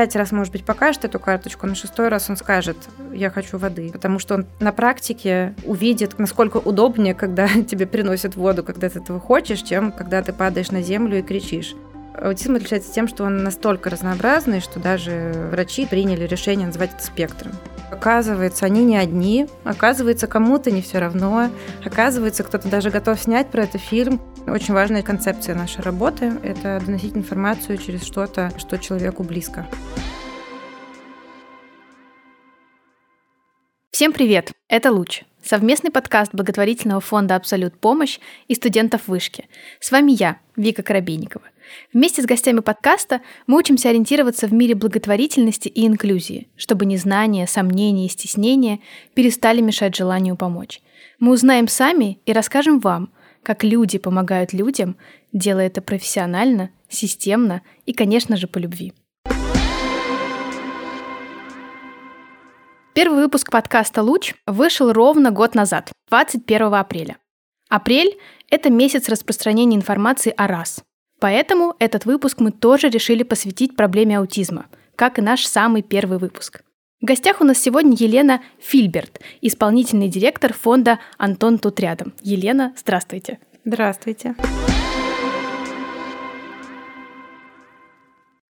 пять раз, может быть, покажет эту карточку, на шестой раз он скажет, я хочу воды. Потому что он на практике увидит, насколько удобнее, когда тебе приносят воду, когда ты этого хочешь, чем когда ты падаешь на землю и кричишь. Аутизм отличается тем, что он настолько разнообразный, что даже врачи приняли решение называть это спектром. Оказывается, они не одни, оказывается, кому-то не все равно, оказывается, кто-то даже готов снять про это фильм. Очень важная концепция нашей работы – это доносить информацию через что-то, что человеку близко. Всем привет! Это «Луч» — совместный подкаст благотворительного фонда «Абсолют помощь» и студентов вышки. С вами я, Вика Коробейникова. Вместе с гостями подкаста мы учимся ориентироваться в мире благотворительности и инклюзии, чтобы незнание, сомнения и стеснение перестали мешать желанию помочь. Мы узнаем сами и расскажем вам, как люди помогают людям, делая это профессионально, системно и, конечно же, по любви. Первый выпуск подкаста «Луч» вышел ровно год назад, 21 апреля. Апрель – это месяц распространения информации о РАС. Поэтому этот выпуск мы тоже решили посвятить проблеме аутизма, как и наш самый первый выпуск. В гостях у нас сегодня Елена Фильберт, исполнительный директор фонда «Антон тут рядом». Елена, здравствуйте. Здравствуйте.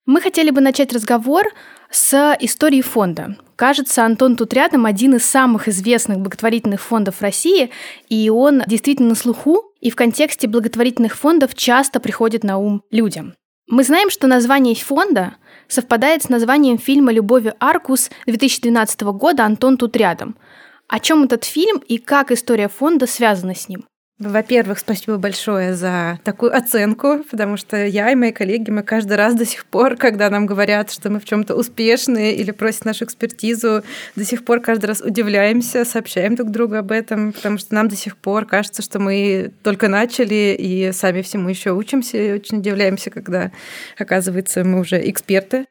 Мы хотели бы начать разговор с истории фонда. Кажется, Антон тут рядом один из самых известных благотворительных фондов России, и он действительно на слуху, и в контексте благотворительных фондов часто приходит на ум людям. Мы знаем, что название фонда совпадает с названием фильма «Любови Аркус» 2012 года «Антон тут рядом». О чем этот фильм и как история фонда связана с ним? Во-первых, спасибо большое за такую оценку, потому что я и мои коллеги, мы каждый раз до сих пор, когда нам говорят, что мы в чем-то успешны или просят нашу экспертизу, до сих пор каждый раз удивляемся, сообщаем друг другу об этом, потому что нам до сих пор кажется, что мы только начали и сами всему еще учимся, и очень удивляемся, когда, оказывается, мы уже эксперты.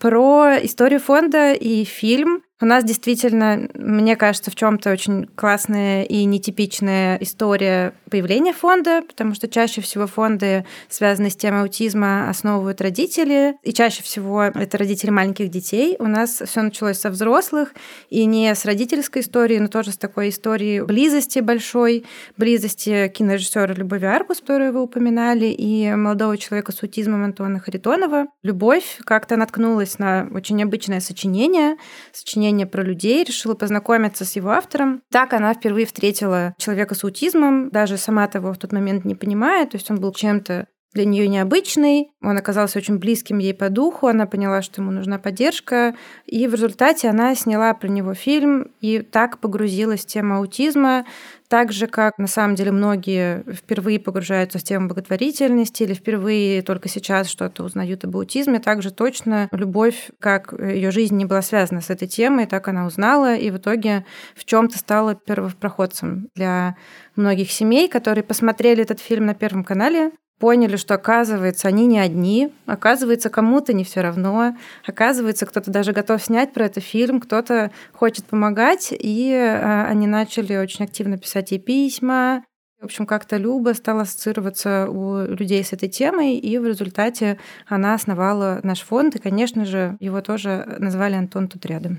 Про историю фонда и фильм у нас действительно, мне кажется, в чем-то очень классная и нетипичная история появления фонда, потому что чаще всего фонды, связанные с темой аутизма, основывают родители, и чаще всего это родители маленьких детей. У нас все началось со взрослых, и не с родительской истории, но тоже с такой историей близости большой, близости кинорежиссера Любови Аркус, которую вы упоминали, и молодого человека с аутизмом Антона Харитонова. Любовь как-то наткнулась на очень необычное сочинение, сочинение мнение про людей, решила познакомиться с его автором. Так она впервые встретила человека с аутизмом, даже сама того в тот момент не понимая, то есть он был чем-то для нее необычный, он оказался очень близким ей по духу, она поняла, что ему нужна поддержка, и в результате она сняла про него фильм и так погрузилась в тему аутизма, так же, как на самом деле многие впервые погружаются в тему благотворительности или впервые только сейчас что-то узнают об аутизме, также точно любовь, как ее жизнь не была связана с этой темой, так она узнала и в итоге в чем-то стала первопроходцем для многих семей, которые посмотрели этот фильм на Первом канале, поняли, что оказывается, они не одни, оказывается, кому-то не все равно, оказывается, кто-то даже готов снять про это фильм, кто-то хочет помогать, и а, они начали очень активно писать ей письма. В общем, как-то Люба стала ассоциироваться у людей с этой темой, и в результате она основала наш фонд, и, конечно же, его тоже назвали «Антон тут рядом».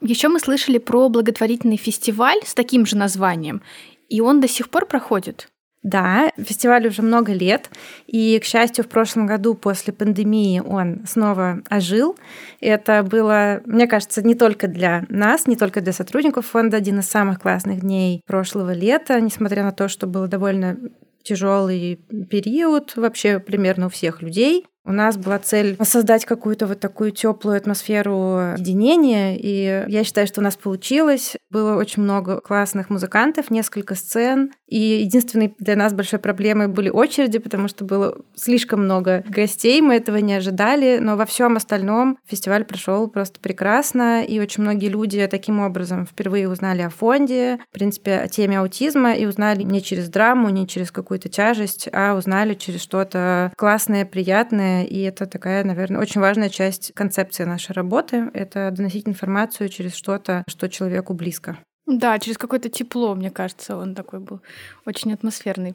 Еще мы слышали про благотворительный фестиваль с таким же названием, и он до сих пор проходит. Да, фестиваль уже много лет, и, к счастью, в прошлом году после пандемии он снова ожил. Это было, мне кажется, не только для нас, не только для сотрудников фонда, один из самых классных дней прошлого лета, несмотря на то, что было довольно тяжелый период вообще примерно у всех людей. У нас была цель создать какую-то вот такую теплую атмосферу единения, и я считаю, что у нас получилось. Было очень много классных музыкантов, несколько сцен, и единственной для нас большой проблемой были очереди, потому что было слишком много гостей, мы этого не ожидали, но во всем остальном фестиваль прошел просто прекрасно, и очень многие люди таким образом впервые узнали о фонде, в принципе, о теме аутизма, и узнали не через драму, не через какую-то тяжесть, а узнали через что-то классное, приятное, и это такая, наверное, очень важная часть концепции нашей работы — это доносить информацию через что-то, что человеку близко. Да, через какое-то тепло, мне кажется, он такой был очень атмосферный.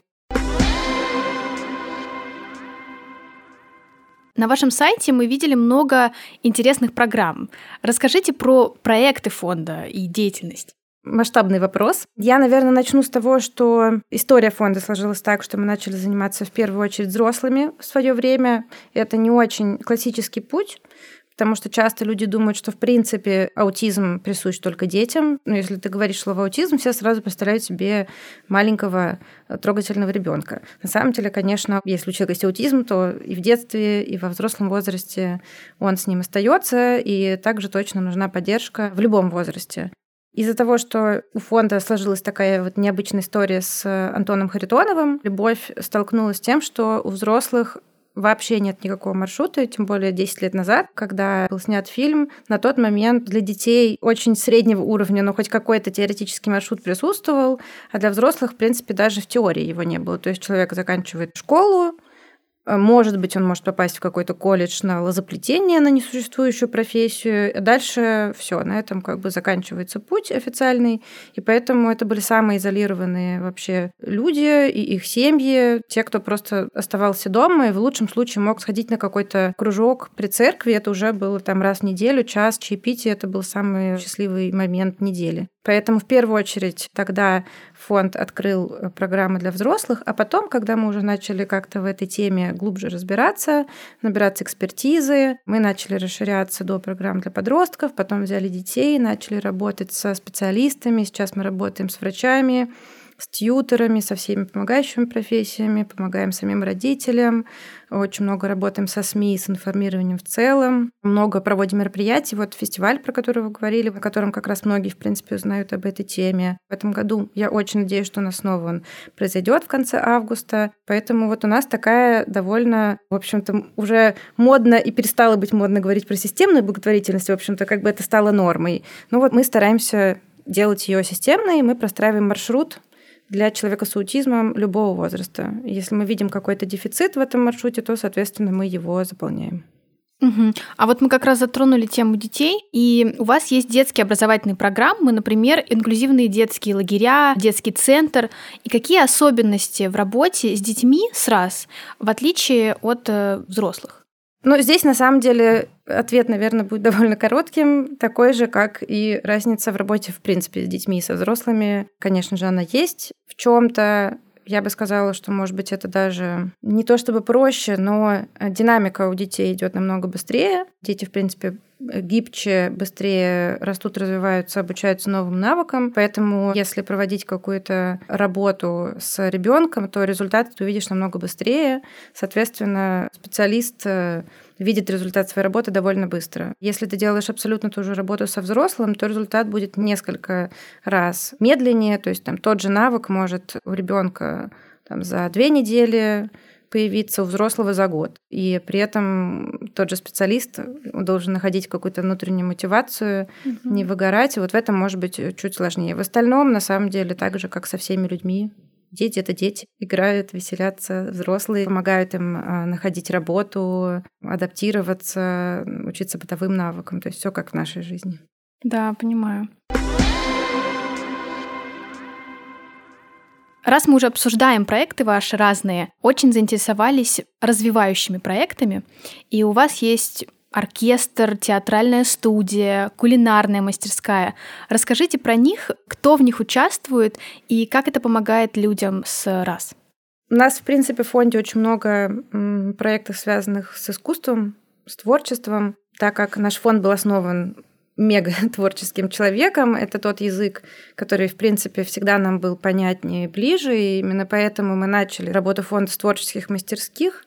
На вашем сайте мы видели много интересных программ. Расскажите про проекты фонда и деятельность масштабный вопрос. Я, наверное, начну с того, что история фонда сложилась так, что мы начали заниматься в первую очередь взрослыми в свое время. Это не очень классический путь, потому что часто люди думают, что в принципе аутизм присущ только детям. Но если ты говоришь слово аутизм, все сразу представляют себе маленького э, трогательного ребенка. На самом деле, конечно, если у человека есть аутизм, то и в детстве, и во взрослом возрасте он с ним остается, и также точно нужна поддержка в любом возрасте. Из-за того, что у фонда сложилась такая вот необычная история с Антоном Харитоновым, Любовь столкнулась с тем, что у взрослых вообще нет никакого маршрута, тем более 10 лет назад, когда был снят фильм, на тот момент для детей очень среднего уровня, но хоть какой-то теоретический маршрут присутствовал, а для взрослых, в принципе, даже в теории его не было. То есть человек заканчивает школу, Э, может быть, он может попасть в какой-то колледж на лозоплетение, на несуществующую профессию. Дальше все, на этом как бы заканчивается путь официальный. И поэтому это были самые изолированные вообще люди и их семьи, те, кто просто оставался дома и в лучшем случае мог сходить на какой-то кружок при церкви. Это уже было там раз в неделю, час чаепития. Это был самый счастливый момент недели. Поэтому в первую очередь тогда фонд открыл э, программы для взрослых, а потом, когда мы уже начали как-то в этой теме глубже разбираться, набираться экспертизы, мы начали расширяться до программ для подростков, потом взяли детей, начали работать со специалистами, сейчас мы работаем с врачами, с тьютерами, со всеми помогающими профессиями, помогаем самим родителям, очень много работаем со СМИ, с информированием в целом, много проводим мероприятий. Вот фестиваль, про который вы говорили, о котором как раз многие, в принципе, узнают об этой теме. В этом году я очень надеюсь, что у нас снова он произойдет в конце августа. Поэтому вот у нас такая довольно, в общем-то, уже модно и перестало быть модно говорить про системную благотворительность. В общем-то, как бы это стало нормой. Ну вот мы стараемся делать ее системной, мы простраиваем маршрут для человека с аутизмом любого возраста. Если мы видим какой-то дефицит в этом маршруте, то, соответственно, мы его заполняем. Угу. А вот мы как раз затронули тему детей, и у вас есть детские образовательные программы, например, инклюзивные детские лагеря, детский центр. И какие особенности в работе с детьми с раз, в отличие от э, взрослых? Ну, здесь на самом деле ответ, наверное, будет довольно коротким, такой же, как и разница в работе, в принципе, с детьми и со взрослыми. Конечно же, она есть. В чем-то я бы сказала, что, может быть, это даже не то чтобы проще, но динамика у детей идет намного быстрее. Дети, в принципе, гибче, быстрее растут, развиваются, обучаются новым навыкам. Поэтому, если проводить какую-то работу с ребенком, то результат ты увидишь намного быстрее. Соответственно, специалист э, видит результат своей работы довольно быстро. Если ты делаешь абсолютно ту же работу со взрослым, то результат будет несколько раз медленнее. То есть там тот же навык может у ребенка там, за две недели появиться у взрослого за год. И при этом тот же специалист должен находить какую-то внутреннюю мотивацию, угу. не выгорать. И вот в этом может быть чуть сложнее. В остальном, на самом деле, так же, как со всеми людьми, Дети — это дети, играют, веселятся, взрослые помогают им а, находить работу, адаптироваться, учиться бытовым навыкам. То есть все как в нашей жизни. Да, понимаю. Раз мы уже обсуждаем проекты ваши разные, очень заинтересовались развивающими проектами, и у вас есть оркестр, театральная студия, кулинарная мастерская. Расскажите про них, кто в них участвует и как это помогает людям с раз. У нас, в принципе, в фонде очень много проектов, связанных с искусством, с творчеством, так как наш фонд был основан мега творческим человеком. Это тот язык, который, в принципе, всегда нам был понятнее и ближе. И именно поэтому мы начали работу фонда с творческих мастерских –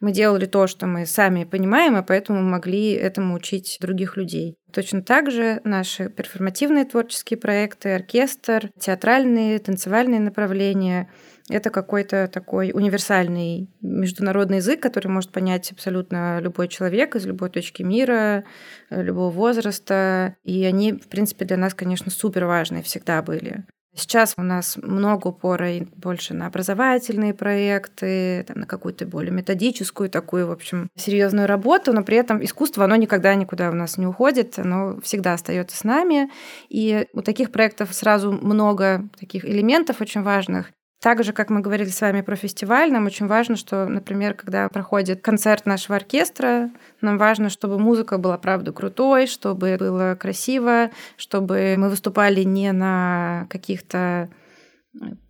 мы делали то, что мы сами понимаем, и поэтому могли этому учить других людей. Точно так же наши перформативные творческие проекты, оркестр, театральные, танцевальные направления — это какой-то такой универсальный международный язык, который может понять абсолютно любой человек из любой точки мира, любого возраста. И они, в принципе, для нас, конечно, супер важные всегда были. Сейчас у нас много упора больше на образовательные проекты, там, на какую-то более методическую, такую, в общем, серьезную работу, но при этом искусство, оно никогда никуда у нас не уходит, оно всегда остается с нами. И у таких проектов сразу много таких элементов очень важных. Так же, как мы говорили с вами про фестиваль, нам очень важно, что, например, когда проходит концерт нашего оркестра, нам важно, чтобы музыка была, правда, крутой, чтобы было красиво, чтобы мы выступали не на каких-то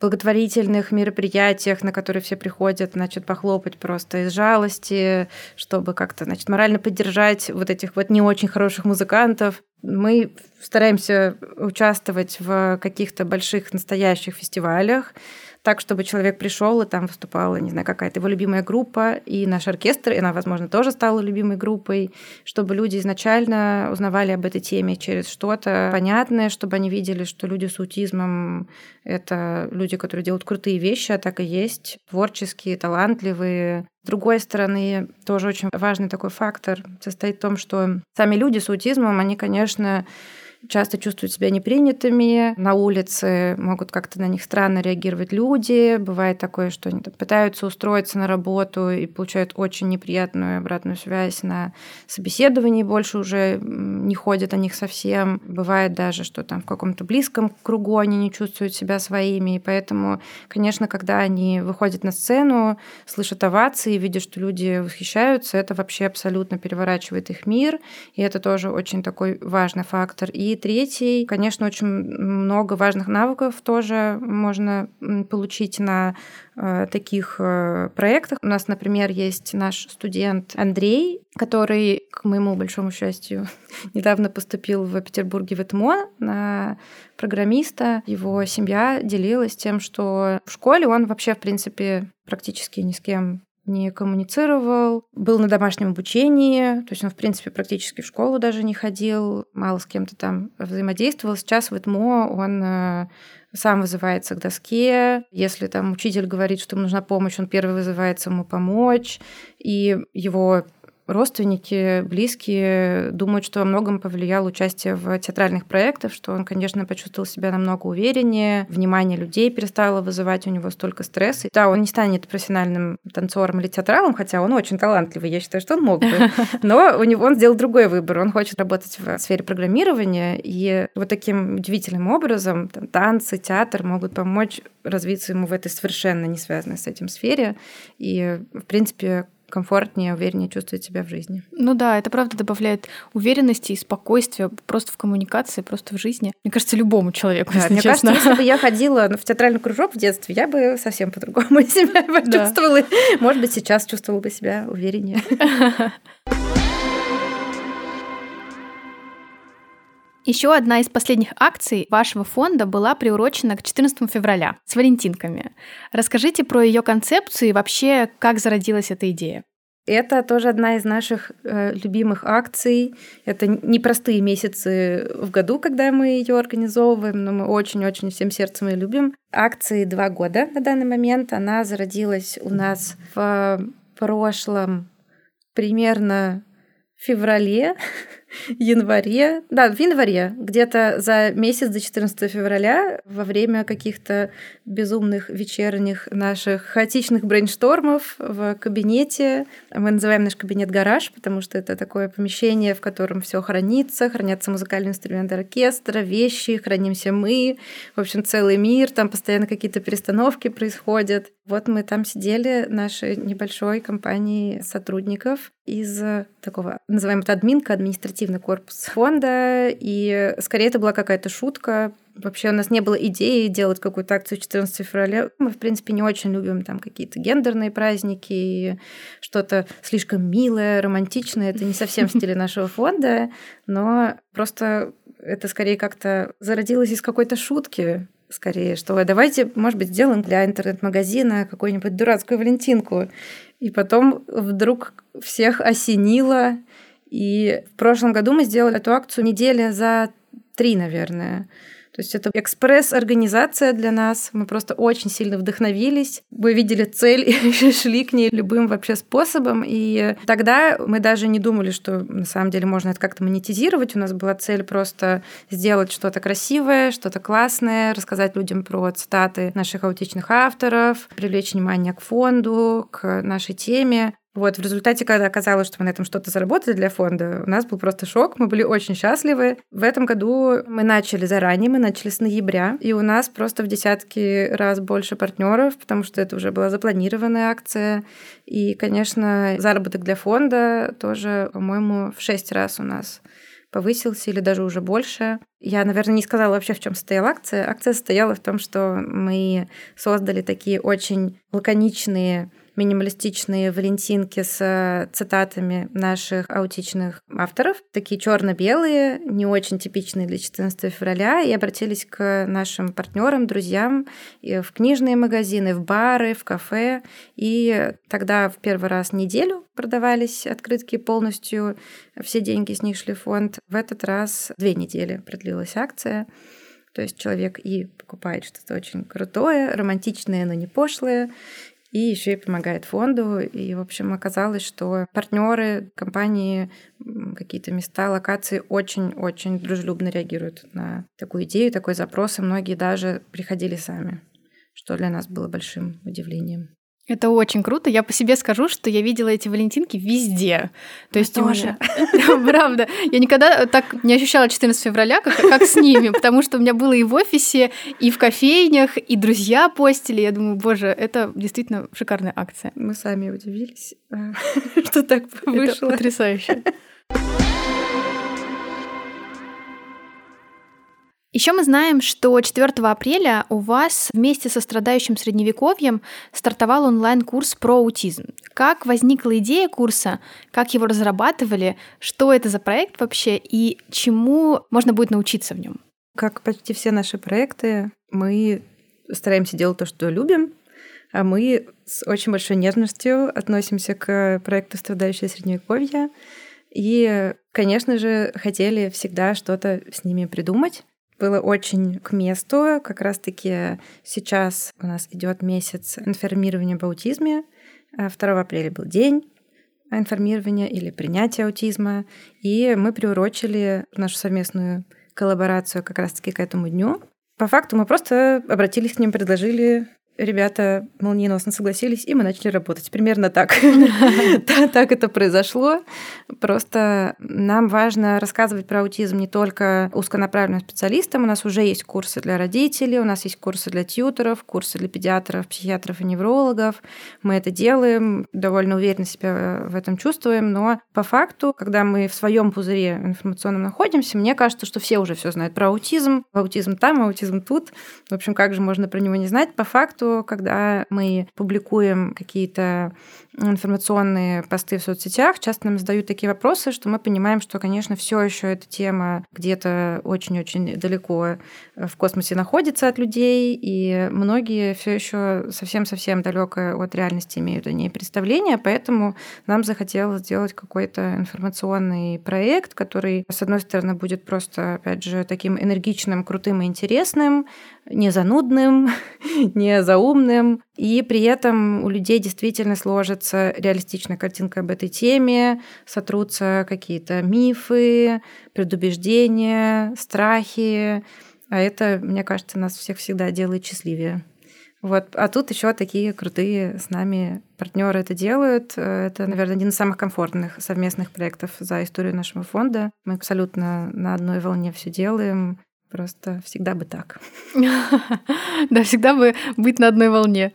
благотворительных мероприятиях, на которые все приходят, значит, похлопать просто из жалости, чтобы как-то, значит, морально поддержать вот этих вот не очень хороших музыкантов. Мы стараемся участвовать в каких-то больших настоящих фестивалях, так, чтобы человек пришел и там выступала, не знаю, какая-то его любимая группа, и наш оркестр, и она, возможно, тоже стала любимой группой, чтобы люди изначально узнавали об этой теме через что-то понятное, чтобы они видели, что люди с аутизмом — это люди, которые делают крутые вещи, а так и есть, творческие, талантливые, с другой стороны, тоже очень важный такой фактор состоит в том, что сами люди с аутизмом, они, конечно, часто чувствуют себя непринятыми. На улице могут как-то на них странно реагировать люди. Бывает такое, что они пытаются устроиться на работу и получают очень неприятную обратную связь на собеседовании, больше уже не ходят о них совсем. Бывает даже, что там в каком-то близком кругу они не чувствуют себя своими. И поэтому, конечно, когда они выходят на сцену, слышат овации, видят, что люди восхищаются, это вообще абсолютно переворачивает их мир. И это тоже очень такой важный фактор. И третий, конечно, очень много важных навыков тоже можно получить на э, таких э, проектах. У нас, например, есть наш студент Андрей, который, к моему большому счастью, недавно поступил в Петербурге в ЭТМО на программиста. Его семья делилась тем, что в школе он вообще, в принципе, практически ни с кем не коммуницировал, был на домашнем обучении, то есть он, в принципе, практически в школу даже не ходил, мало с кем-то там взаимодействовал. Сейчас в ЭТМО он э, сам вызывается к доске. Если там учитель говорит, что ему нужна помощь, он первый вызывается ему помочь. И его родственники, близкие думают, что во многом повлияло участие в театральных проектах, что он, конечно, почувствовал себя намного увереннее, внимание людей перестало вызывать у него столько стресса. Да, он не станет профессиональным танцором или театралом, хотя он очень талантливый, я считаю, что он мог бы. Но у него он сделал другой выбор. Он хочет работать в сфере программирования, и вот таким удивительным образом там, танцы, театр могут помочь развиться ему в этой совершенно не связанной с этим сфере. И, в принципе, комфортнее, увереннее чувствовать себя в жизни. Ну да, это правда добавляет уверенности и спокойствия просто в коммуникации, просто в жизни. Мне кажется, любому человеку, да, если Мне честно. кажется, если бы я ходила в театральный кружок в детстве, я бы совсем по-другому себя почувствовала. Да. Может быть, сейчас чувствовала бы себя увереннее. Еще одна из последних акций вашего фонда была приурочена к 14 февраля с валентинками. Расскажите про ее концепцию и вообще, как зародилась эта идея. Это тоже одна из наших э, любимых акций. Это непростые месяцы в году, когда мы ее организовываем, но мы очень-очень всем сердцем ее любим. Акции два года на данный момент. Она зародилась у нас в прошлом примерно феврале январе, да, в январе, где-то за месяц до 14 февраля, во время каких-то безумных вечерних наших хаотичных брейнштормов в кабинете. Мы называем наш кабинет гараж, потому что это такое помещение, в котором все хранится, хранятся музыкальные инструменты оркестра, вещи, хранимся мы, в общем, целый мир, там постоянно какие-то перестановки происходят. Вот мы там сидели, нашей небольшой компании сотрудников из такого, называем это админка, административного административный корпус фонда, и скорее это была какая-то шутка. Вообще у нас не было идеи делать какую-то акцию 14 февраля. Мы, в принципе, не очень любим там какие-то гендерные праздники и что-то слишком милое, романтичное. Это не совсем в стиле нашего фонда, но просто это скорее как-то зародилось из какой-то шутки скорее, что давайте, может быть, сделаем для интернет-магазина какую-нибудь дурацкую Валентинку. И потом вдруг всех осенило, и в прошлом году мы сделали эту акцию недели за три, наверное. То есть это экспресс-организация для нас. Мы просто очень сильно вдохновились. Мы видели цель и шли к ней любым вообще способом. И тогда мы даже не думали, что на самом деле можно это как-то монетизировать. У нас была цель просто сделать что-то красивое, что-то классное, рассказать людям про цитаты наших аутичных авторов, привлечь внимание к фонду, к нашей теме. Вот, в результате, когда оказалось, что мы на этом что-то заработали для фонда, у нас был просто шок, мы были очень счастливы. В этом году мы начали заранее, мы начали с ноября, и у нас просто в десятки раз больше партнеров, потому что это уже была запланированная акция. И, конечно, заработок для фонда тоже, по-моему, в шесть раз у нас повысился или даже уже больше. Я, наверное, не сказала вообще, в чем состояла акция. Акция состояла в том, что мы создали такие очень лаконичные минималистичные валентинки с э, цитатами наших аутичных авторов, такие черно-белые, не очень типичные для 14 февраля, и обратились к нашим партнерам, друзьям в книжные магазины, в бары, в кафе. И тогда в первый раз неделю продавались открытки полностью, все деньги с них шли в фонд. В этот раз две недели продлилась акция. То есть человек и покупает что-то очень крутое, романтичное, но не пошлое, и еще и помогает фонду. И, в общем, оказалось, что партнеры компании, какие-то места, локации очень-очень дружелюбно реагируют на такую идею, такой запрос, и многие даже приходили сами, что для нас было большим удивлением. Это очень круто. Я по себе скажу, что я видела эти валентинки везде. То есть тоже. Правда. Я никогда так не ощущала 14 февраля, как, как с ними, потому что у меня было и в офисе, и в кофейнях, и друзья постили. Я думаю, боже, это действительно шикарная акция. Мы сами удивились, что так вышло. Это потрясающе. Еще мы знаем, что 4 апреля у вас вместе со страдающим средневековьем стартовал онлайн-курс про аутизм. Как возникла идея курса, как его разрабатывали, что это за проект вообще и чему можно будет научиться в нем? Как почти все наши проекты, мы стараемся делать то, что любим, а мы с очень большой нежностью относимся к проекту «Страдающее средневековье». И, конечно же, хотели всегда что-то с ними придумать было очень к месту. Как раз-таки сейчас у нас идет месяц информирования об аутизме. 2 а апреля был день информирования или принятия аутизма. И мы приурочили нашу совместную коллаборацию как раз-таки к этому дню. По факту мы просто обратились к ним, предложили ребята молниеносно согласились, и мы начали работать. Примерно так. Так это произошло. Просто нам важно рассказывать про аутизм не только узконаправленным специалистам. У нас уже есть курсы для родителей, у нас есть курсы для тьютеров, курсы для педиатров, психиатров и неврологов. Мы это делаем, довольно уверенно себя в этом чувствуем, но по факту, когда мы в своем пузыре информационном находимся, мне кажется, что все уже все знают про аутизм. Аутизм там, аутизм тут. В общем, как же можно про него не знать? По факту когда мы публикуем какие-то информационные посты в соцсетях, часто нам задают такие вопросы, что мы понимаем, что, конечно, все еще эта тема где-то очень-очень далеко в космосе находится от людей, и многие все еще совсем-совсем далеко от реальности имеют о ней представление, поэтому нам захотелось сделать какой-то информационный проект, который, с одной стороны, будет просто, опять же, таким энергичным, крутым и интересным, не занудным, не заумным, и при этом у людей действительно сложится реалистичная картинка об этой теме, сотрутся какие-то мифы, предубеждения, страхи, а это, мне кажется, нас всех всегда делает счастливее. Вот. А тут еще такие крутые с нами партнеры это делают. Это, наверное, один из самых комфортных совместных проектов за историю нашего фонда. Мы абсолютно на одной волне все делаем. Просто всегда бы так. Да, всегда бы быть на одной волне.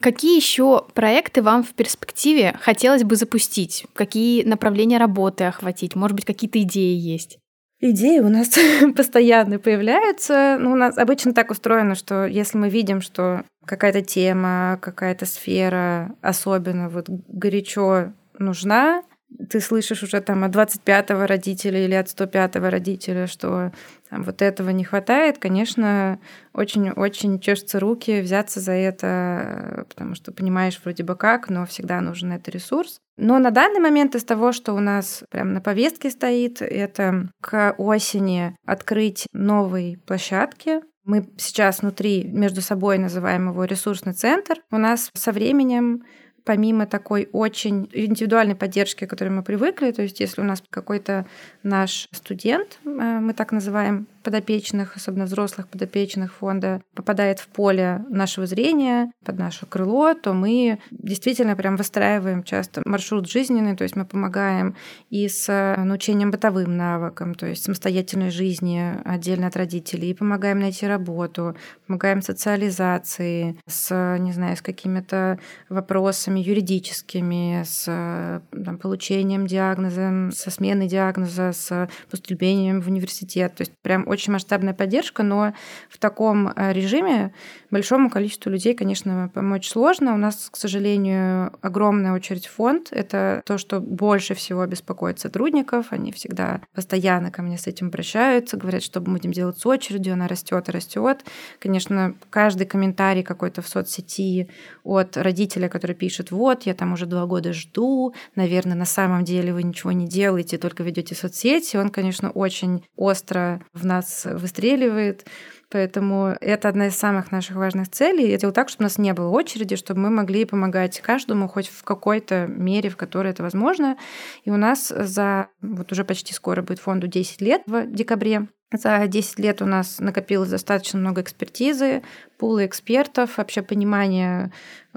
Какие еще проекты вам в перспективе хотелось бы запустить? Какие направления работы охватить? Может быть, какие-то идеи есть? Идеи у нас постоянно появляются. Ну, у нас обычно так устроено, что если мы видим, что какая-то тема, какая-то сфера особенно вот горячо нужна, ты слышишь уже там от 25-го родителя или от 105-го родителя, что там, вот этого не хватает, конечно, очень-очень чешутся руки взяться за это, потому что понимаешь вроде бы как, но всегда нужен этот ресурс. Но на данный момент из того, что у нас прямо на повестке стоит, это к осени открыть новые площадки, мы сейчас внутри между собой называем его ресурсный центр. У нас со временем помимо такой очень индивидуальной поддержки, к которой мы привыкли, то есть если у нас какой-то наш студент, э, мы так называем, подопечных, особенно взрослых подопечных фонда, попадает в поле нашего зрения, под наше крыло, то мы действительно прям выстраиваем часто маршрут жизненный, то есть мы помогаем и с научением бытовым навыкам, то есть самостоятельной жизни отдельно от родителей, и помогаем найти работу, помогаем социализации, с, не знаю, с какими-то вопросами юридическими, с там, получением диагноза, со сменой диагноза, с поступлением в университет. То есть прям очень масштабная поддержка, но в таком э, режиме большому количеству людей, конечно, помочь сложно. У нас, к сожалению, огромная очередь фонд. Это то, что больше всего беспокоит сотрудников. Они всегда постоянно ко мне с этим обращаются, говорят, что мы будем делать с очередью, она растет и растет. Конечно, каждый комментарий какой-то в соцсети от родителя, который пишет, вот, я там уже два года жду, наверное, на самом деле вы ничего не делаете, только ведете соцсети, он, конечно, очень остро в нас выстреливает. Поэтому это одна из самых наших важных целей. Я делаю так, чтобы у нас не было очереди, чтобы мы могли помогать каждому хоть в какой-то мере, в которой это возможно. И у нас за вот уже почти скоро будет фонду 10 лет в декабре. За 10 лет у нас накопилось достаточно много экспертизы, пулы экспертов, вообще понимание,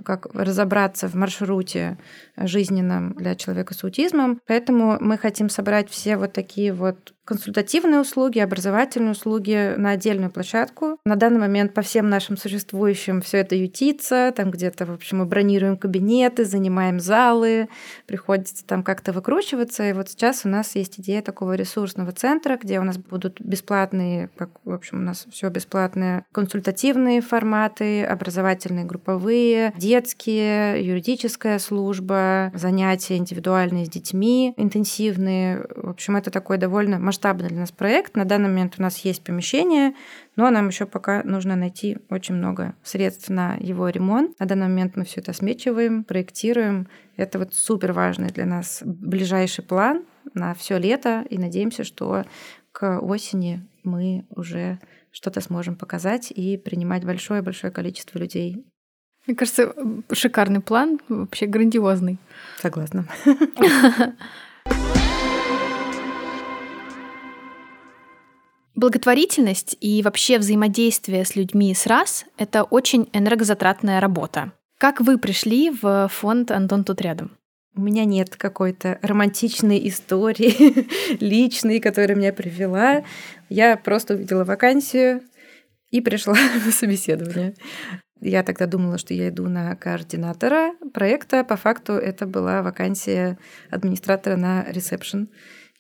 как разобраться в маршруте жизненном для человека с аутизмом. Поэтому мы хотим собрать все вот такие вот консультативные услуги, образовательные услуги на отдельную площадку. На данный момент по всем нашим существующим все это ютится, там где-то, в общем, мы бронируем кабинеты, занимаем залы, приходится там как-то выкручиваться. И вот сейчас у нас есть идея такого ресурсного центра, где у нас будут бесплатные, как, в общем, у нас все бесплатные консультативные форматы, образовательные, групповые, детские, юридическая служба, занятия индивидуальные с детьми, интенсивные. В общем, это такой довольно масштабный для нас проект. На данный момент у нас есть помещение, но нам еще пока нужно найти очень много средств на его ремонт. На данный момент мы все это смечиваем, проектируем. Это вот супер важный для нас ближайший план на все лето, и надеемся, что к осени мы уже что-то сможем показать и принимать большое-большое количество людей. Мне кажется, шикарный план, вообще грандиозный. Согласна. Благотворительность и вообще взаимодействие с людьми с раз — это очень энергозатратная работа. Как вы пришли в фонд «Антон тут рядом»? У меня нет какой-то романтичной истории личной, которая меня привела. Я просто увидела вакансию и пришла на собеседование. Я тогда думала, что я иду на координатора проекта. По факту это была вакансия администратора на ресепшн.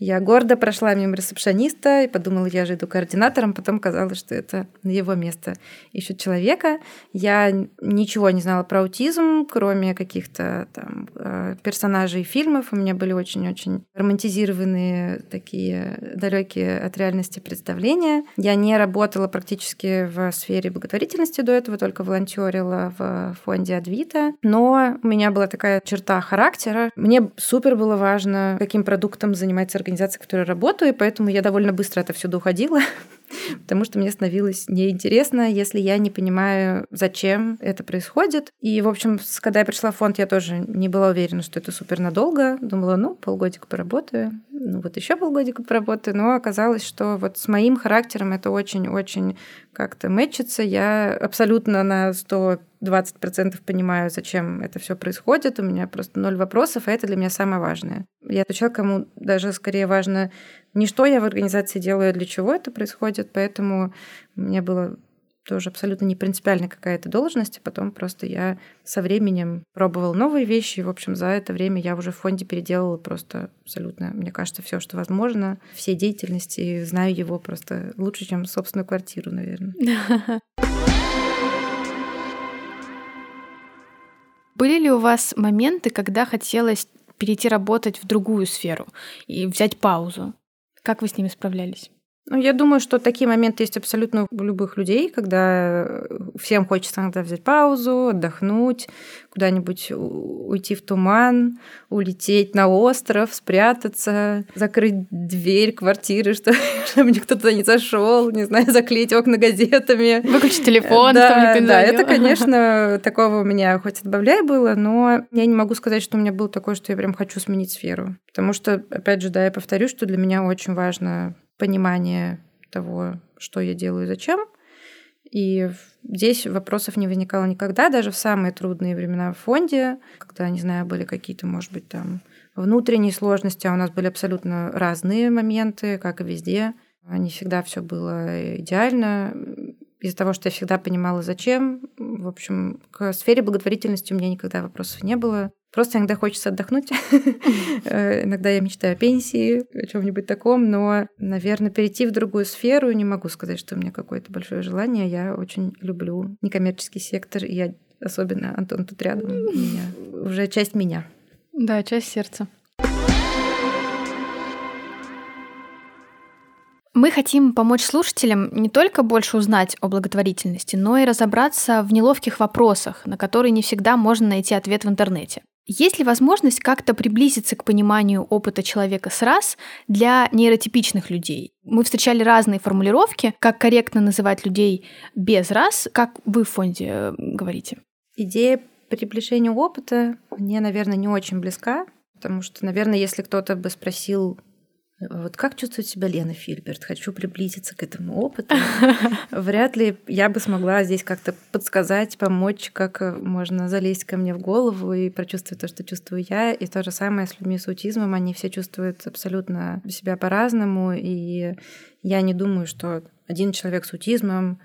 Я гордо прошла мимо ресепшониста и подумала, я же иду координатором, потом казалось, что это его место ищут человека. Я ничего не знала про аутизм, кроме каких-то там э, персонажей фильмов. У меня были очень-очень романтизированные такие далекие от реальности представления. Я не работала практически в сфере благотворительности до этого, только волонтерила в фонде Адвита. Но у меня была такая черта характера. Мне супер было важно, каким продуктом занимается организация организации, в которой работаю, и поэтому я довольно быстро это все уходила, потому что мне становилось неинтересно, если я не понимаю, зачем это происходит. И, в общем, когда я пришла в фонд, я тоже не была уверена, что это супер надолго. Думала, ну, полгодика поработаю, ну, вот еще полгодика поработаю. Но оказалось, что вот с моим характером это очень-очень как-то мэчится. Я абсолютно на 100 20% понимаю, зачем это все происходит. У меня просто ноль вопросов, а это для меня самое важное. Я тот человек, кому даже скорее важно не что я в организации делаю, а для чего это происходит. Поэтому мне было тоже абсолютно не принципиально какая-то должность, а потом просто я со временем пробовала новые вещи, и, в общем, за это время я уже в фонде переделала просто абсолютно, мне кажется, все, что возможно, все деятельности, знаю его просто лучше, чем собственную квартиру, наверное. Были ли у вас моменты, когда хотелось перейти работать в другую сферу и взять паузу? Как вы с ними справлялись? Ну, я думаю, что такие моменты есть абсолютно у любых людей, когда э, всем хочется иногда взять паузу, отдохнуть, куда-нибудь уйти в туман, улететь на остров, спрятаться, закрыть дверь квартиры, чтобы, чтобы никто туда не зашел, не знаю, заклеить окна газетами. Выключить телефон, да, чтобы никто не Да, это, конечно, такого у меня хоть отбавляй было, но я не могу сказать, что у меня было такое, что я прям хочу сменить сферу. Потому что, опять же, да, я повторю, что для меня очень важно понимание того, что я делаю и зачем. И здесь вопросов не возникало никогда, даже в самые трудные времена в фонде, когда, не знаю, были какие-то, может быть, там внутренние сложности, а у нас были абсолютно разные моменты, как и везде. Не всегда все было идеально. Из-за того, что я всегда понимала, зачем. В общем, к сфере благотворительности у меня никогда вопросов не было. Просто иногда хочется отдохнуть. Э, иногда я мечтаю о пенсии, о чем-нибудь таком, но, наверное, перейти в другую сферу не могу сказать, что у меня какое-то большое желание. Я очень люблю некоммерческий сектор, и я особенно Антон тут рядом, меня, уже часть меня. Да, часть сердца. Мы хотим помочь слушателям не только больше узнать о благотворительности, но и разобраться в неловких вопросах, на которые не всегда можно найти ответ в интернете. Есть ли возможность как-то приблизиться к пониманию опыта человека с раз для нейротипичных людей? Мы встречали разные формулировки, как корректно называть людей без раз, как вы в фонде э, говорите. Идея приближения опыта мне, наверное, не очень близка, потому что, наверное, если кто-то бы спросил вот как чувствует себя Лена Фильберт? Хочу приблизиться к этому опыту. Вряд ли я бы смогла здесь как-то подсказать, помочь, как можно залезть ко мне в голову и прочувствовать то, что чувствую я. И то же самое с людьми с аутизмом. Они все чувствуют абсолютно себя по-разному. И я не думаю, что один человек с аутизмом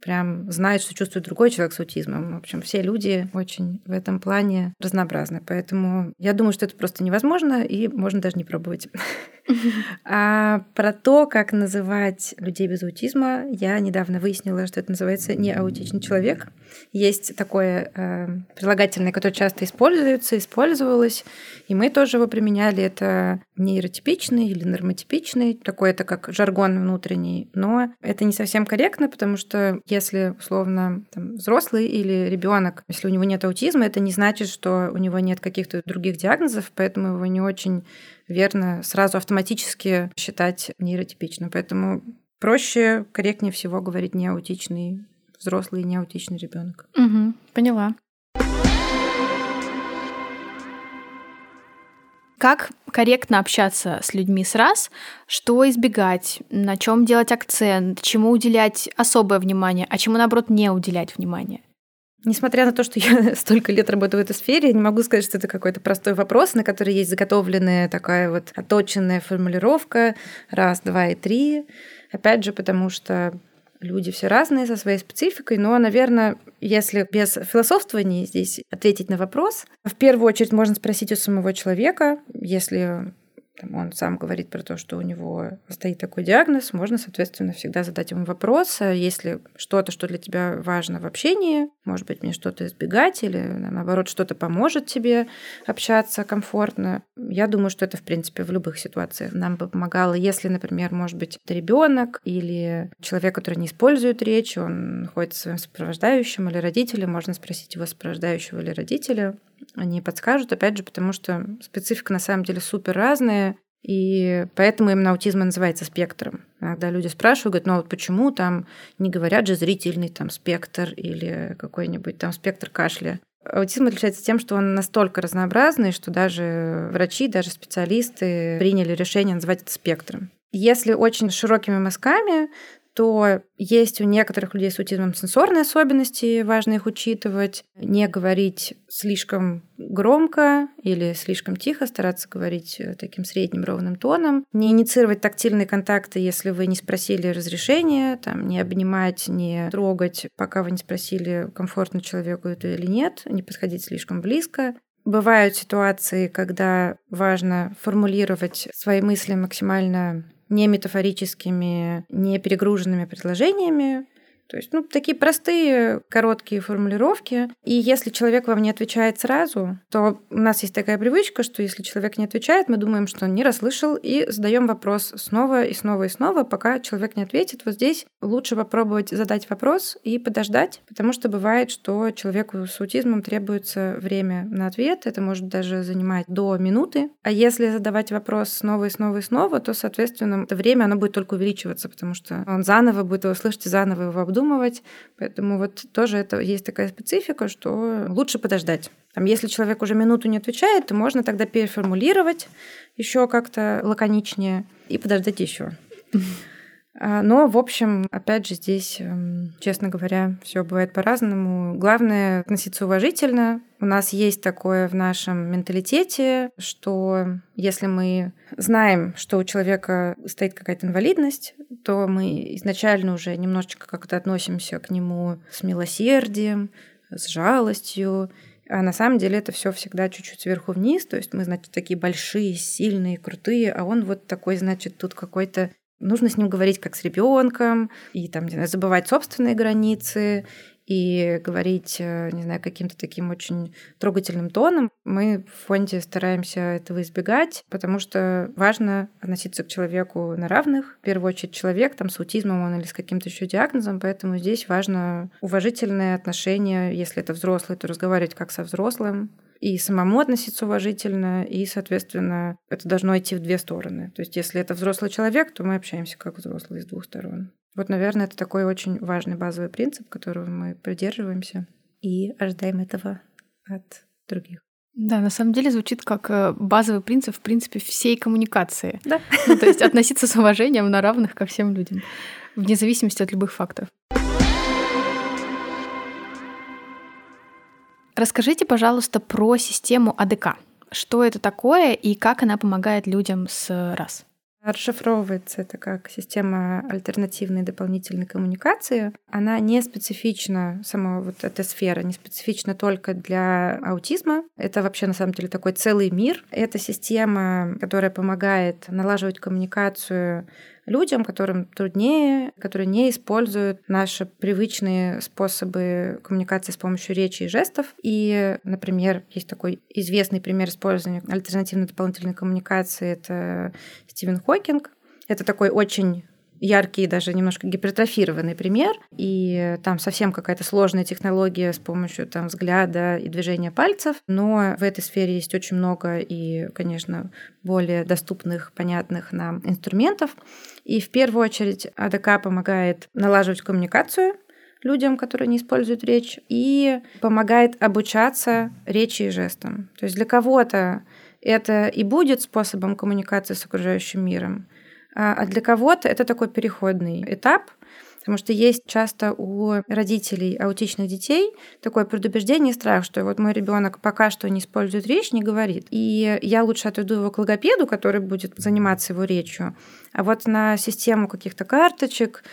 прям знает, что чувствует другой человек с аутизмом. В общем, все люди очень в этом плане разнообразны. Поэтому я думаю, что это просто невозможно, и можно даже не пробовать. А про то, как называть людей без аутизма, я недавно выяснила, что это называется не аутичный человек. Есть такое э, прилагательное, которое часто используется, использовалось, и мы тоже его применяли. Это нейротипичный или нормотипичный, такой это как жаргон внутренний, но это не совсем корректно, потому что если условно там, взрослый или ребенок, если у него нет аутизма, это не значит, что у него нет каких-то других диагнозов, поэтому его не очень верно сразу автоматически считать нейротипичным. Поэтому проще, корректнее всего говорить не аутичный взрослый и не аутичный ребенок. Угу, поняла. Как корректно общаться с людьми с раз, что избегать, на чем делать акцент, чему уделять особое внимание, а чему, наоборот, не уделять внимание? Несмотря на то, что я столько лет работаю в этой сфере, я не могу сказать, что это какой-то простой вопрос, на который есть заготовленная такая вот оточенная формулировка раз, два и три. Опять же, потому что люди все разные со своей спецификой, но, наверное, если без философствования здесь ответить на вопрос, в первую очередь можно спросить у самого человека, если там, он сам говорит про то, что у него стоит такой диагноз, можно, соответственно, всегда задать ему вопрос, а если что-то, что для тебя важно в общении, может быть, мне что-то избегать или, наоборот, что-то поможет тебе общаться комфортно. Я думаю, что это, в принципе, в любых ситуациях нам бы помогало. Если, например, может быть, это ребенок или человек, который не использует речь, он находится своим сопровождающим или родителем, можно спросить его сопровождающего или родителя, они подскажут, опять же, потому что специфика на самом деле супер разная, и поэтому именно аутизм называется спектром. Иногда люди спрашивают, говорят, ну вот почему там не говорят же зрительный там спектр или какой-нибудь там спектр кашля. Аутизм отличается тем, что он настолько разнообразный, что даже врачи, даже специалисты приняли решение называть это спектром. Если очень широкими мазками, то есть у некоторых людей с аутизмом сенсорные особенности, важно их учитывать, не говорить слишком громко или слишком тихо, стараться говорить э, таким средним ровным тоном, не инициировать тактильные контакты, если вы не спросили разрешения, там, не обнимать, не трогать, пока вы не спросили, комфортно человеку это или нет, не подходить слишком близко, Бывают ситуации, когда важно формулировать свои мысли максимально не метафорическими, не перегруженными предложениями, то есть, ну, такие простые, короткие формулировки. И если человек вам не отвечает сразу, то у нас есть такая привычка, что если человек не отвечает, мы думаем, что он не расслышал, и задаем вопрос снова и снова и снова, пока человек не ответит. Вот здесь лучше попробовать задать вопрос и подождать, потому что бывает, что человеку с аутизмом требуется время на ответ. Это может даже занимать до минуты. А если задавать вопрос снова и снова и снова, то, соответственно, это время оно будет только увеличиваться, потому что он заново будет его слышать и заново его обдумывать. Поэтому вот тоже это есть такая специфика, что лучше подождать. Там, если человек уже минуту не отвечает, то можно тогда переформулировать еще как-то лаконичнее и подождать еще. А, но, в общем, опять же, здесь, эм, честно говоря, все бывает по-разному. Главное относиться уважительно. У нас есть такое в нашем менталитете, что если мы знаем, что у человека стоит какая-то инвалидность, то мы изначально уже немножечко как-то относимся к нему с милосердием, с жалостью. А на самом деле это все всегда чуть-чуть сверху вниз. То есть мы, значит, такие большие, сильные, крутые, а он вот такой, значит, тут какой-то Нужно с ним говорить как с ребенком и там, не знаю, забывать собственные границы и говорить, э, не знаю, каким-то таким очень трогательным тоном. Мы в фонде стараемся этого избегать, потому что важно относиться к человеку на равных. В первую очередь человек там с аутизмом он или с каким-то еще диагнозом, поэтому здесь важно уважительное отношение. Если это взрослый, то разговаривать как со взрослым и самому относиться уважительно, и, соответственно, это должно идти в две стороны. То есть, если это взрослый человек, то мы общаемся как взрослые с двух сторон. Вот, наверное, это такой очень важный базовый принцип, которого мы придерживаемся и ожидаем этого от других. Да, на самом деле звучит как э, базовый принцип, в принципе, всей коммуникации. Да. Ну, то есть относиться с уважением на равных ко всем людям, вне зависимости от любых фактов. Расскажите, пожалуйста, про систему АДК. Что это такое и как она помогает людям с РАС? Расшифровывается это как система альтернативной дополнительной коммуникации. Она не специфична, сама вот эта сфера, не специфична только для аутизма. Это вообще на самом деле такой целый мир. Это система, которая помогает налаживать коммуникацию людям, которым труднее, которые не используют наши привычные способы коммуникации с помощью речи и жестов. И, например, есть такой известный пример использования альтернативной дополнительной коммуникации, это Стивен Хокинг. Это такой очень яркий, даже немножко гипертрофированный пример, и там совсем какая-то сложная технология с помощью там взгляда и движения пальцев, но в этой сфере есть очень много и, конечно, более доступных, понятных нам инструментов. И в первую очередь АДК помогает налаживать коммуникацию людям, которые не используют речь, и помогает обучаться речи и жестам. То есть для кого-то это и будет способом коммуникации с окружающим миром, а, а для кого-то это такой переходный этап, Потому что есть часто у родителей аутичных детей такое предубеждение и страх, что вот мой ребенок пока что не использует речь, не говорит. И я лучше отведу его к логопеду, который будет заниматься его речью. А вот на систему каких-то карточек,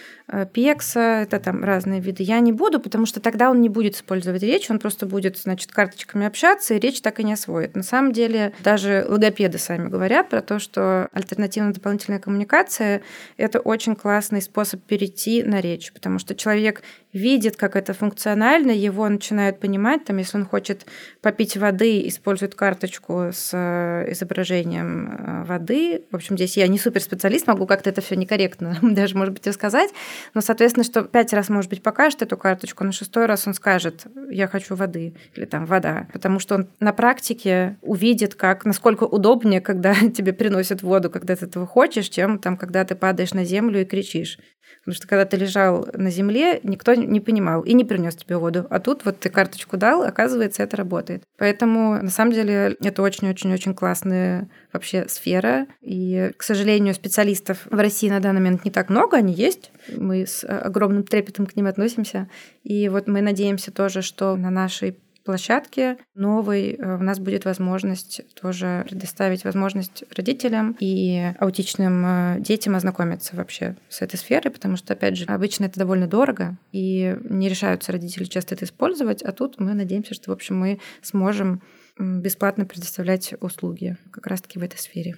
пекса, это там разные виды, я не буду, потому что тогда он не будет использовать речь, он просто будет, значит, карточками общаться, и речь так и не освоит. На самом деле, даже логопеды сами говорят про то, что альтернативная дополнительная коммуникация – это очень классный способ перейти на речь, потому что человек видит, как это функционально, его начинают понимать, там, если он хочет попить воды, использует карточку с э, изображением э, воды. В общем, здесь я не суперспециалист, могу как-то это все некорректно даже, может быть, сказать, но, соответственно, что пять раз, может быть, покажет эту карточку, на шестой раз он скажет, я хочу воды или там вода, потому что он на практике увидит, как, насколько удобнее, когда тебе приносят воду, когда ты этого хочешь, чем там, когда ты падаешь на землю и кричишь. Потому что когда ты лежал на земле, никто не понимал и не принес тебе воду. А тут вот ты карточку дал, оказывается, это работает. Поэтому, на самом деле, это очень-очень-очень классная вообще сфера. И, к сожалению, специалистов в России на данный момент не так много, они есть. Мы с огромным трепетом к ним относимся. И вот мы надеемся тоже, что на нашей площадке новой э, у нас будет возможность тоже предоставить возможность родителям и аутичным э, детям ознакомиться вообще с этой сферой, потому что, опять же, обычно это довольно дорого, и не решаются родители часто это использовать, а тут мы надеемся, что, в общем, мы сможем бесплатно предоставлять услуги как раз-таки в этой сфере.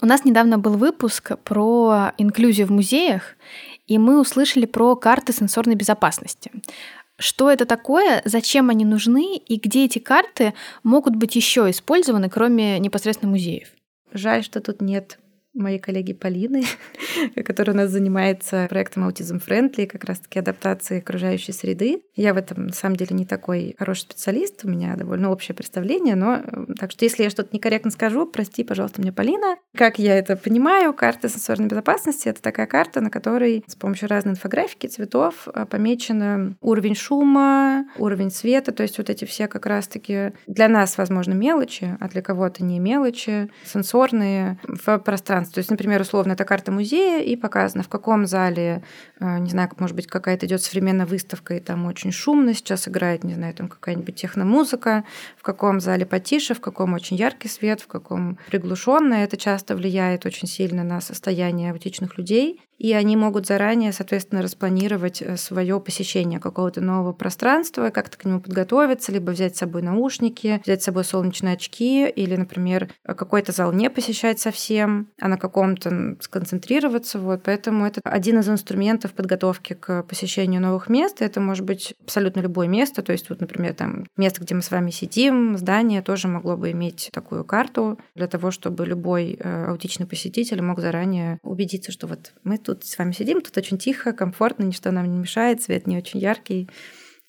У нас недавно был выпуск про инклюзию в музеях, и мы услышали про карты сенсорной безопасности. Что это такое, зачем они нужны и где эти карты могут быть еще использованы, кроме непосредственно музеев? Жаль, что тут нет моей коллеги Полины, которая у нас занимается проектом Autism Friendly, как раз-таки адаптацией окружающей среды. Я в этом, на самом деле, не такой хороший специалист, у меня довольно общее представление, но э, так что если я что-то некорректно скажу, прости, пожалуйста, мне Полина. Как я это понимаю, карта сенсорной безопасности — это такая карта, на которой с помощью разной инфографики, цветов э, помечено уровень шума, уровень света, то есть вот эти все как раз-таки для нас, возможно, мелочи, а для кого-то не мелочи, сенсорные в пространстве. То есть, например, условно, это карта музея, и показано, в каком зале, э, не знаю, может быть, какая-то идет современная выставка, и там очень шумно сейчас играет, не знаю, там какая-нибудь техномузыка, в каком зале потише, в каком очень яркий свет, в каком приглушенный. Это часто влияет очень сильно на состояние аутичных людей и они могут заранее, соответственно, распланировать э, свое посещение какого-то нового пространства, как-то к нему подготовиться, либо взять с собой наушники, взять с собой солнечные очки, или, например, какой-то зал не посещать совсем, а на каком-то сконцентрироваться. Вот. Поэтому это один из инструментов подготовки к посещению новых мест. Это может быть абсолютно любое место. То есть, вот, например, там место, где мы с вами сидим, здание тоже могло бы иметь такую карту для того, чтобы любой э, аутичный посетитель мог заранее убедиться, что вот мы тут с вами сидим, тут очень тихо, комфортно, ничто нам не мешает, свет не очень яркий.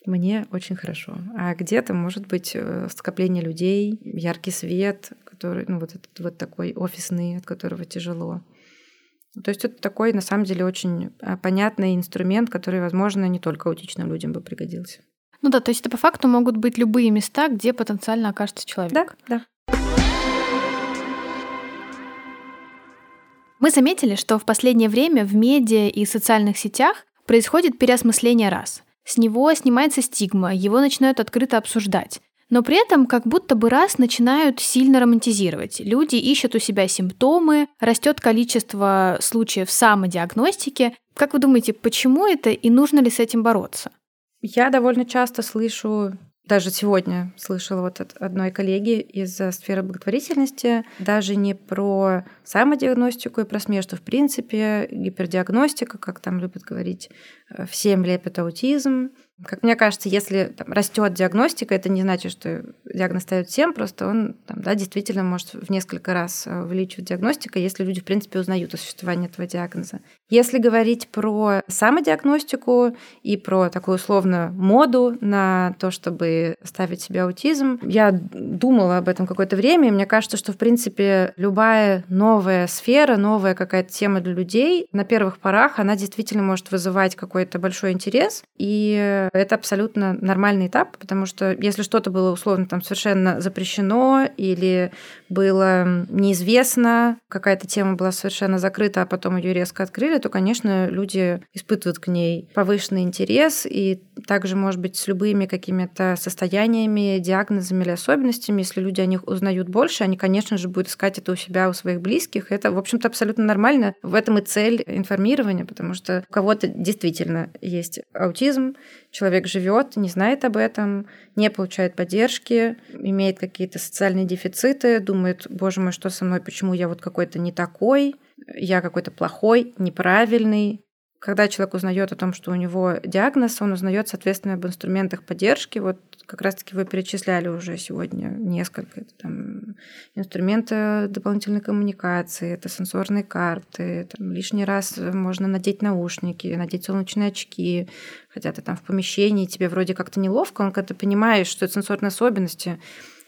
Мне очень хорошо. А где-то может быть э, скопление людей, яркий свет, который, ну, вот этот вот такой офисный, от которого тяжело. То есть это такой, на самом деле, очень а, понятный инструмент, который, возможно, не только аутичным людям бы пригодился. Ну да, то есть это по факту могут быть любые места, где потенциально окажется человек. Да, да. Мы заметили, что в последнее время в медиа и социальных сетях происходит переосмысление раз. С него снимается стигма, его начинают открыто обсуждать. Но при этом как будто бы раз начинают сильно романтизировать. Люди ищут у себя симптомы, растет количество случаев самодиагностики. Как вы думаете, почему это и нужно ли с этим бороться? Я довольно часто слышу даже сегодня слышала вот от одной коллеги из сферы благотворительности, даже не про самодиагностику и про смерть, что в принципе гипердиагностика, как там любят говорить, э, всем лепит аутизм, как мне кажется, если там, растет диагностика, это не значит, что диагноз ставят всем, просто он там, да, действительно может в несколько раз э, увеличивать диагностика, если люди, в принципе, узнают о существовании этого диагноза. Если говорить про самодиагностику и про такую условно моду на то, чтобы ставить себе аутизм, я думала об этом какое-то время, и мне кажется, что, в принципе, любая новая сфера, новая какая-то тема для людей, на первых порах она действительно может вызывать какой-то большой интерес, и это абсолютно нормальный этап, потому что если что-то было условно там совершенно запрещено или было неизвестно, какая-то тема была совершенно закрыта, а потом ее резко открыли, то, конечно, люди испытывают к ней повышенный интерес, и также, может быть, с любыми какими-то состояниями, диагнозами или особенностями, если люди о них узнают больше, они, конечно же, будут искать это у себя, у своих близких. Это, в общем-то, абсолютно нормально. В этом и цель информирования, потому что у кого-то действительно есть аутизм, человек живет, не знает об этом, не получает поддержки, имеет какие-то социальные дефициты, думает, боже мой, что со мной, почему я вот какой-то не такой, я какой-то плохой, неправильный, когда человек узнает о том, что у него диагноз, он узнает, соответственно, об инструментах поддержки. Вот как раз-таки вы перечисляли уже сегодня несколько. Это там инструменты дополнительной коммуникации, это сенсорные карты, там, лишний раз можно надеть наушники, надеть солнечные очки, хотя ты там в помещении, тебе вроде как-то неловко, но когда ты понимаешь, что это сенсорные особенности,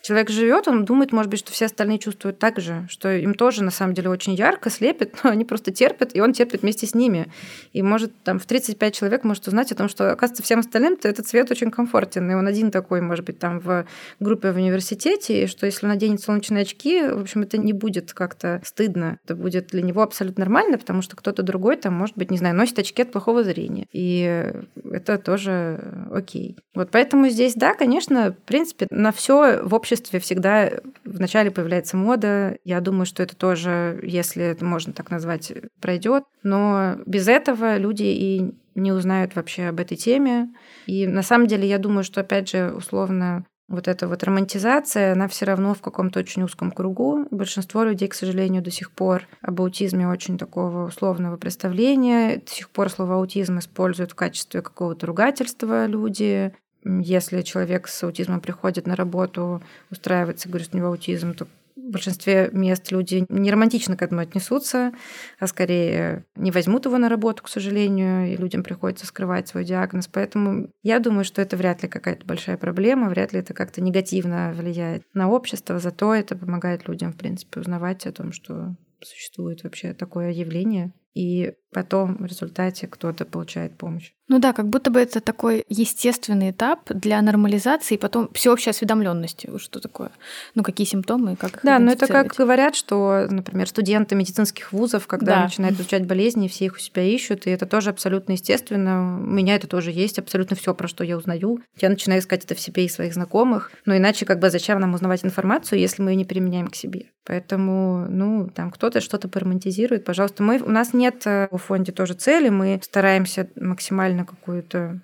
человек живет, он думает, может быть, что все остальные чувствуют так же, что им тоже на самом деле очень ярко слепит, но они просто терпят, и он терпит вместе с ними. И может там в 35 человек может узнать о том, что, оказывается, всем остальным -то этот цвет очень комфортен, и он один такой, может быть, там в группе в университете, и что если он наденет солнечные очки, в общем, это не будет как-то стыдно, это будет для него абсолютно нормально, потому что кто-то другой там, может быть, не знаю, носит очки от плохого зрения, и это тоже окей. Вот поэтому здесь, да, конечно, в принципе, на все в общем обществе всегда вначале появляется мода. Я думаю, что это тоже, если это можно так назвать, пройдет. Но без этого люди и не узнают вообще об этой теме. И на самом деле я думаю, что, опять же, условно, вот эта вот романтизация, она все равно в каком-то очень узком кругу. Большинство людей, к сожалению, до сих пор об аутизме очень такого условного представления. До сих пор слово аутизм используют в качестве какого-то ругательства люди если человек с аутизмом приходит на работу, устраивается, говорит, что у него аутизм, то в большинстве мест люди не романтично к этому отнесутся, а скорее не возьмут его на работу, к сожалению, и людям приходится скрывать свой диагноз. Поэтому я думаю, что это вряд ли какая-то большая проблема, вряд ли это как-то негативно влияет на общество, зато это помогает людям, в принципе, узнавать о том, что существует вообще такое явление, и потом в результате кто-то получает помощь. Ну да, как будто бы это такой естественный этап для нормализации и потом всеобщей осведомленности. Что такое? Ну, какие симптомы, как Да, но это как говорят, что, например, студенты медицинских вузов, когда да. начинают изучать болезни, все их у себя ищут, и это тоже абсолютно естественно. У меня это тоже есть, абсолютно все, про что я узнаю. Я начинаю искать это в себе и своих знакомых. Но иначе как бы зачем нам узнавать информацию, если мы ее не применяем к себе? Поэтому, ну, там кто-то что-то поромантизирует, пожалуйста. Мы, у нас нет э, в фонде тоже цели, мы стараемся максимально какую-то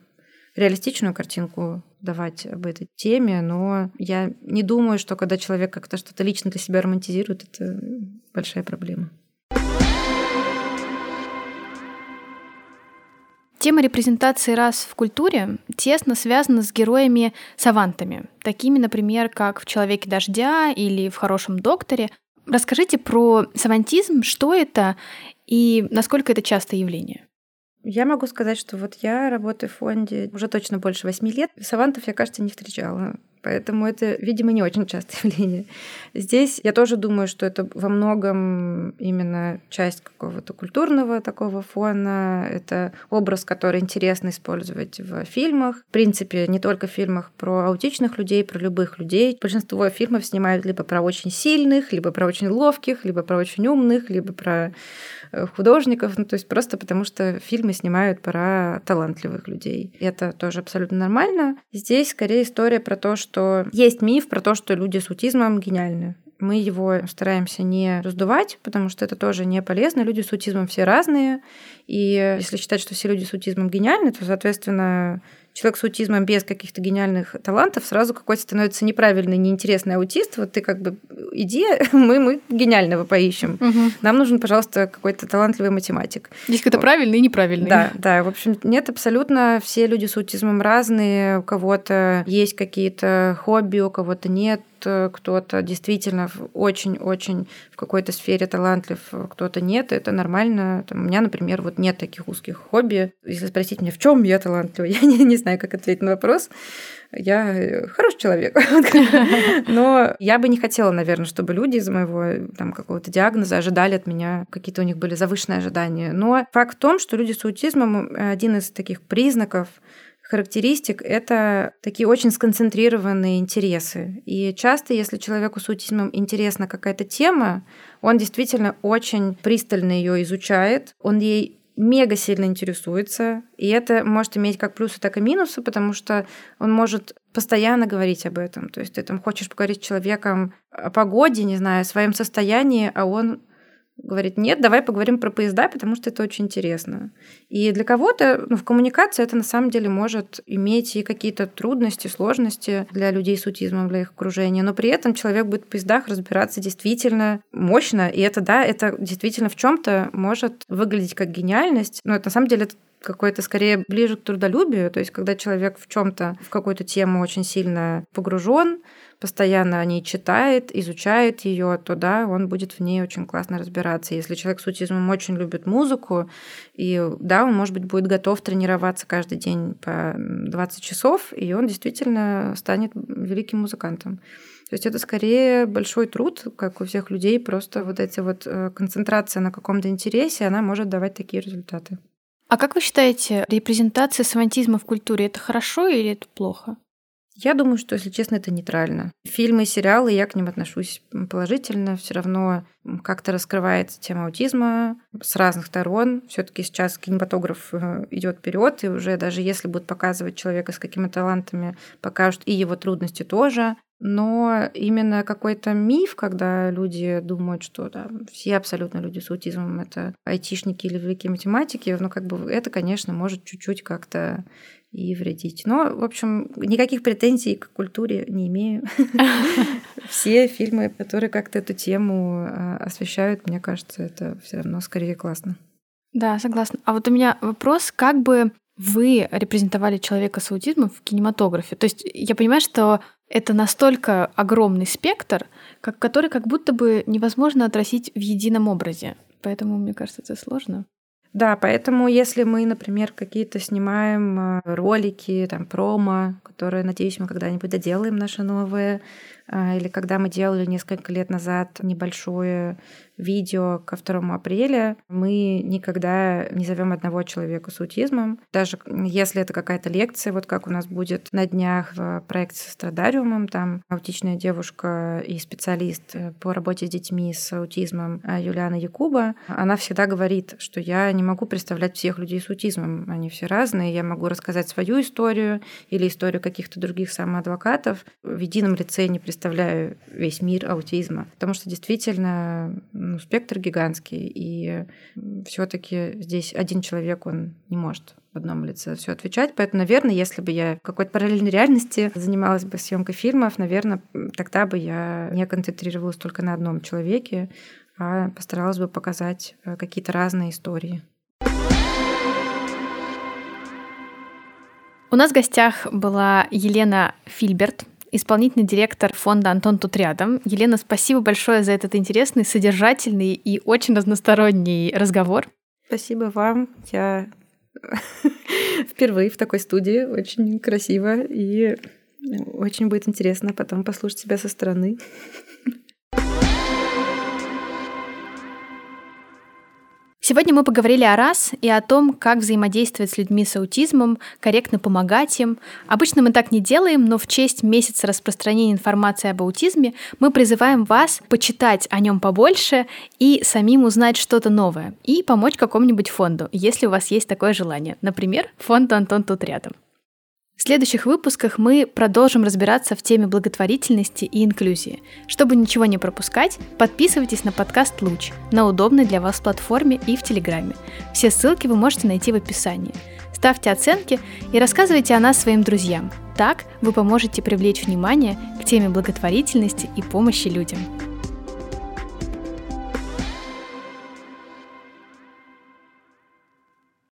реалистичную картинку давать об этой теме, но я не думаю, что когда человек как-то что-то лично для себя романтизирует, это большая проблема. Тема репрезентации рас в культуре тесно связана с героями-савантами, такими, например, как в «Человеке дождя» или в «Хорошем докторе». Расскажите про савантизм, что это и насколько это частое явление? Я могу сказать, что вот я работаю в фонде уже точно больше восьми лет. Савантов я, кажется, не встречала. Поэтому это, видимо, не очень частое явление. Здесь я тоже думаю, что это во многом именно часть какого-то культурного такого фона. Это образ, который интересно использовать в фильмах. В принципе, не только в фильмах про аутичных людей, про любых людей. Большинство фильмов снимают либо про очень сильных, либо про очень ловких, либо про очень умных, либо про Э, художников, ну, то есть просто потому, что фильмы снимают про талантливых людей. И это тоже абсолютно нормально. Здесь скорее история про то, что есть миф про то, что люди с аутизмом гениальны мы его стараемся не раздувать, потому что это тоже не полезно. Люди с аутизмом все разные. И если считать, что все люди с аутизмом гениальны, то, соответственно, человек с аутизмом без каких-то гениальных талантов сразу какой-то становится неправильный, неинтересный аутист. Вот ты как бы иди, мы, мы гениального поищем. Угу. Нам нужен, пожалуйста, какой-то талантливый математик. Есть какой-то правильный и неправильный. Да, да. В общем, нет, абсолютно все люди с аутизмом разные. У кого-то есть какие-то хобби, у кого-то нет кто-то действительно очень-очень в какой-то сфере талантлив, кто-то нет, это нормально. Там, у меня, например, вот нет таких узких хобби. Если спросить меня, в чем я талантлива, я не, не знаю, как ответить на вопрос. Я э, хороший человек. Но я бы не хотела, наверное, чтобы люди из моего там, какого-то диагноза ожидали от меня, какие-то у них были завышенные ожидания. Но факт в том, что люди с аутизмом один из таких признаков характеристик — это такие очень сконцентрированные интересы. И часто, если человеку с аутизмом интересна какая-то тема, он действительно очень пристально ее изучает, он ей мега сильно интересуется, и это может иметь как плюсы, так и минусы, потому что он может постоянно говорить об этом. То есть ты там хочешь поговорить с человеком о погоде, не знаю, о своем состоянии, а он говорит, нет, давай поговорим про поезда, потому что это очень интересно. И для кого-то ну, в коммуникации это на самом деле может иметь и какие-то трудности, сложности для людей с аутизмом, для их окружения, но при этом человек будет в поездах разбираться действительно мощно, и это, да, это действительно в чем то может выглядеть как гениальность, но это на самом деле это какое-то скорее ближе к трудолюбию, то есть когда человек в чем-то, в какую-то тему очень сильно погружен, постоянно о ней читает, изучает ее, то да, он будет в ней очень классно разбираться. Если человек с аутизмом очень любит музыку, и да, он, может быть, будет готов тренироваться каждый день по 20 часов, и он действительно станет великим музыкантом. То есть это скорее большой труд, как у всех людей, просто вот эти вот э, концентрация на каком-то интересе, она может давать такие результаты. А как вы считаете, репрезентация савантизма в культуре это хорошо или это плохо? Я думаю, что, если честно, это нейтрально. Фильмы и сериалы, я к ним отношусь положительно. Все равно как-то раскрывается тема аутизма с разных сторон. Все-таки сейчас кинематограф э, идет вперед, и уже даже если будут показывать человека с какими-то талантами, покажут и его трудности тоже. Но именно какой-то миф, когда люди думают, что да, все абсолютно люди с аутизмом это айтишники или великие математики, ну как бы это, конечно, может чуть-чуть как-то и вредить. Но, в общем, никаких претензий к культуре не имею. Все фильмы, которые как-то эту тему а, освещают, мне кажется, это все равно скорее классно. Да, согласна. А вот у меня вопрос, как бы вы репрезентовали человека с аутизмом в кинематографе. То есть я понимаю, что это настолько огромный спектр, как, который как будто бы невозможно отразить в едином образе. Поэтому, мне кажется, это сложно. Да, поэтому если мы, например, какие-то снимаем э, ролики, там, промо, которые, надеюсь, мы когда-нибудь доделаем наши новые, а, или когда мы делали несколько лет назад небольшое видео ко 2 апреля, мы никогда не зовем одного человека с аутизмом. Даже если это какая-то лекция, вот как у нас будет на днях в проекте со страдариумом, там аутичная девушка и специалист по работе с детьми с аутизмом а, Юлиана Якуба, она всегда говорит, что я не могу представлять всех людей с аутизмом. Они все разные. Я могу рассказать свою историю или историю каких-то других самоадвокатов. В едином лице не представляю весь мир аутизма, потому что действительно ну, спектр гигантский, и все-таки здесь один человек, он не может в одном лице все отвечать. Поэтому, наверное, если бы я в какой-то параллельной реальности занималась бы съемкой фильмов, наверное, тогда бы я не концентрировалась только на одном человеке, а постаралась бы показать э, какие-то разные истории. У нас в гостях была Елена Фильберт, исполнительный директор фонда «Антон тут рядом». Елена, спасибо большое за этот интересный, содержательный и очень разносторонний разговор. Спасибо вам. Я впервые в такой студии. Очень красиво и очень будет интересно потом послушать себя со стороны. Сегодня мы поговорили о раз и о том, как взаимодействовать с людьми с аутизмом, корректно помогать им. Обычно мы так не делаем, но в честь месяца распространения информации об аутизме мы призываем вас почитать о нем побольше и самим узнать что-то новое и помочь какому-нибудь фонду, если у вас есть такое желание. Например, фонд «Антон тут рядом». В следующих выпусках мы продолжим разбираться в теме благотворительности и инклюзии. Чтобы ничего не пропускать, подписывайтесь на подкаст «Луч» на удобной для вас платформе и в Телеграме. Все ссылки вы можете найти в описании. Ставьте оценки и рассказывайте о нас своим друзьям. Так вы поможете привлечь внимание к теме благотворительности и помощи людям.